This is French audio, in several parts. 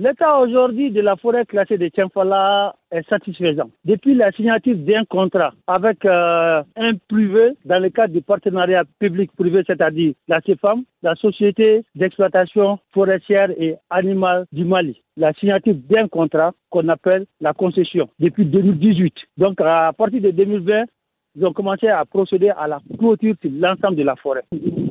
L'état aujourd'hui de la forêt classée de Tchemfala est satisfaisant. Depuis la signature d'un contrat avec euh, un privé dans le cadre du partenariat public-privé, c'est-à-dire la CFAM, la Société d'exploitation forestière et animale du Mali, la signature d'un contrat qu'on appelle la concession depuis 2018. Donc à partir de 2020, ils ont commencé à procéder à la clôture sur l'ensemble de la forêt.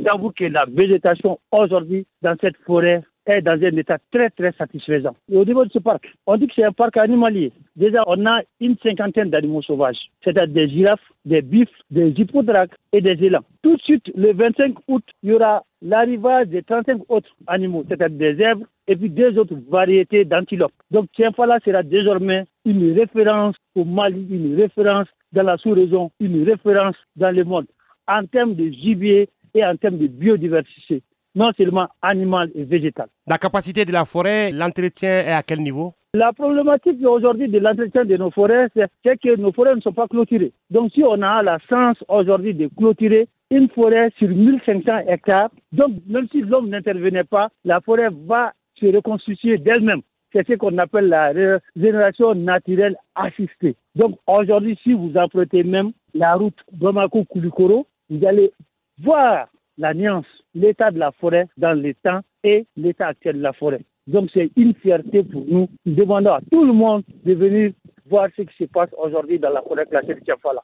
J'avoue que la végétation aujourd'hui dans cette forêt est dans un état très très satisfaisant. Et au niveau de ce parc, on dit que c'est un parc animalier. Déjà, on a une cinquantaine d'animaux sauvages, c'est-à-dire des girafes, des bifs, des hippodrakes et des élans. Tout de suite, le 25 août, il y aura l'arrivage de 35 autres animaux, c'est-à-dire des zèbres et puis deux autres variétés d'antilopes. Donc Tienfala sera désormais une référence au Mali, une référence dans la sous-région, une référence dans le monde en termes de gibier et en termes de biodiversité non seulement animal et végétal. La capacité de la forêt, l'entretien est à quel niveau? La problématique aujourd'hui de l'entretien de nos forêts, c'est que nos forêts ne sont pas clôturées. Donc si on a la chance aujourd'hui de clôturer une forêt sur 1500 hectares, donc même si l'homme n'intervenait pas, la forêt va se reconstituer d'elle-même. C'est ce qu'on appelle la régénération naturelle assistée. Donc aujourd'hui, si vous empruntez même la route Bamako-Koulikoro, vous allez voir la nuance, l'état de la forêt dans le temps et l'état actuel de la forêt. Donc c'est une fierté pour nous. Nous demandons à tout le monde de venir voir ce qui se passe aujourd'hui dans la forêt classée de Tiafala.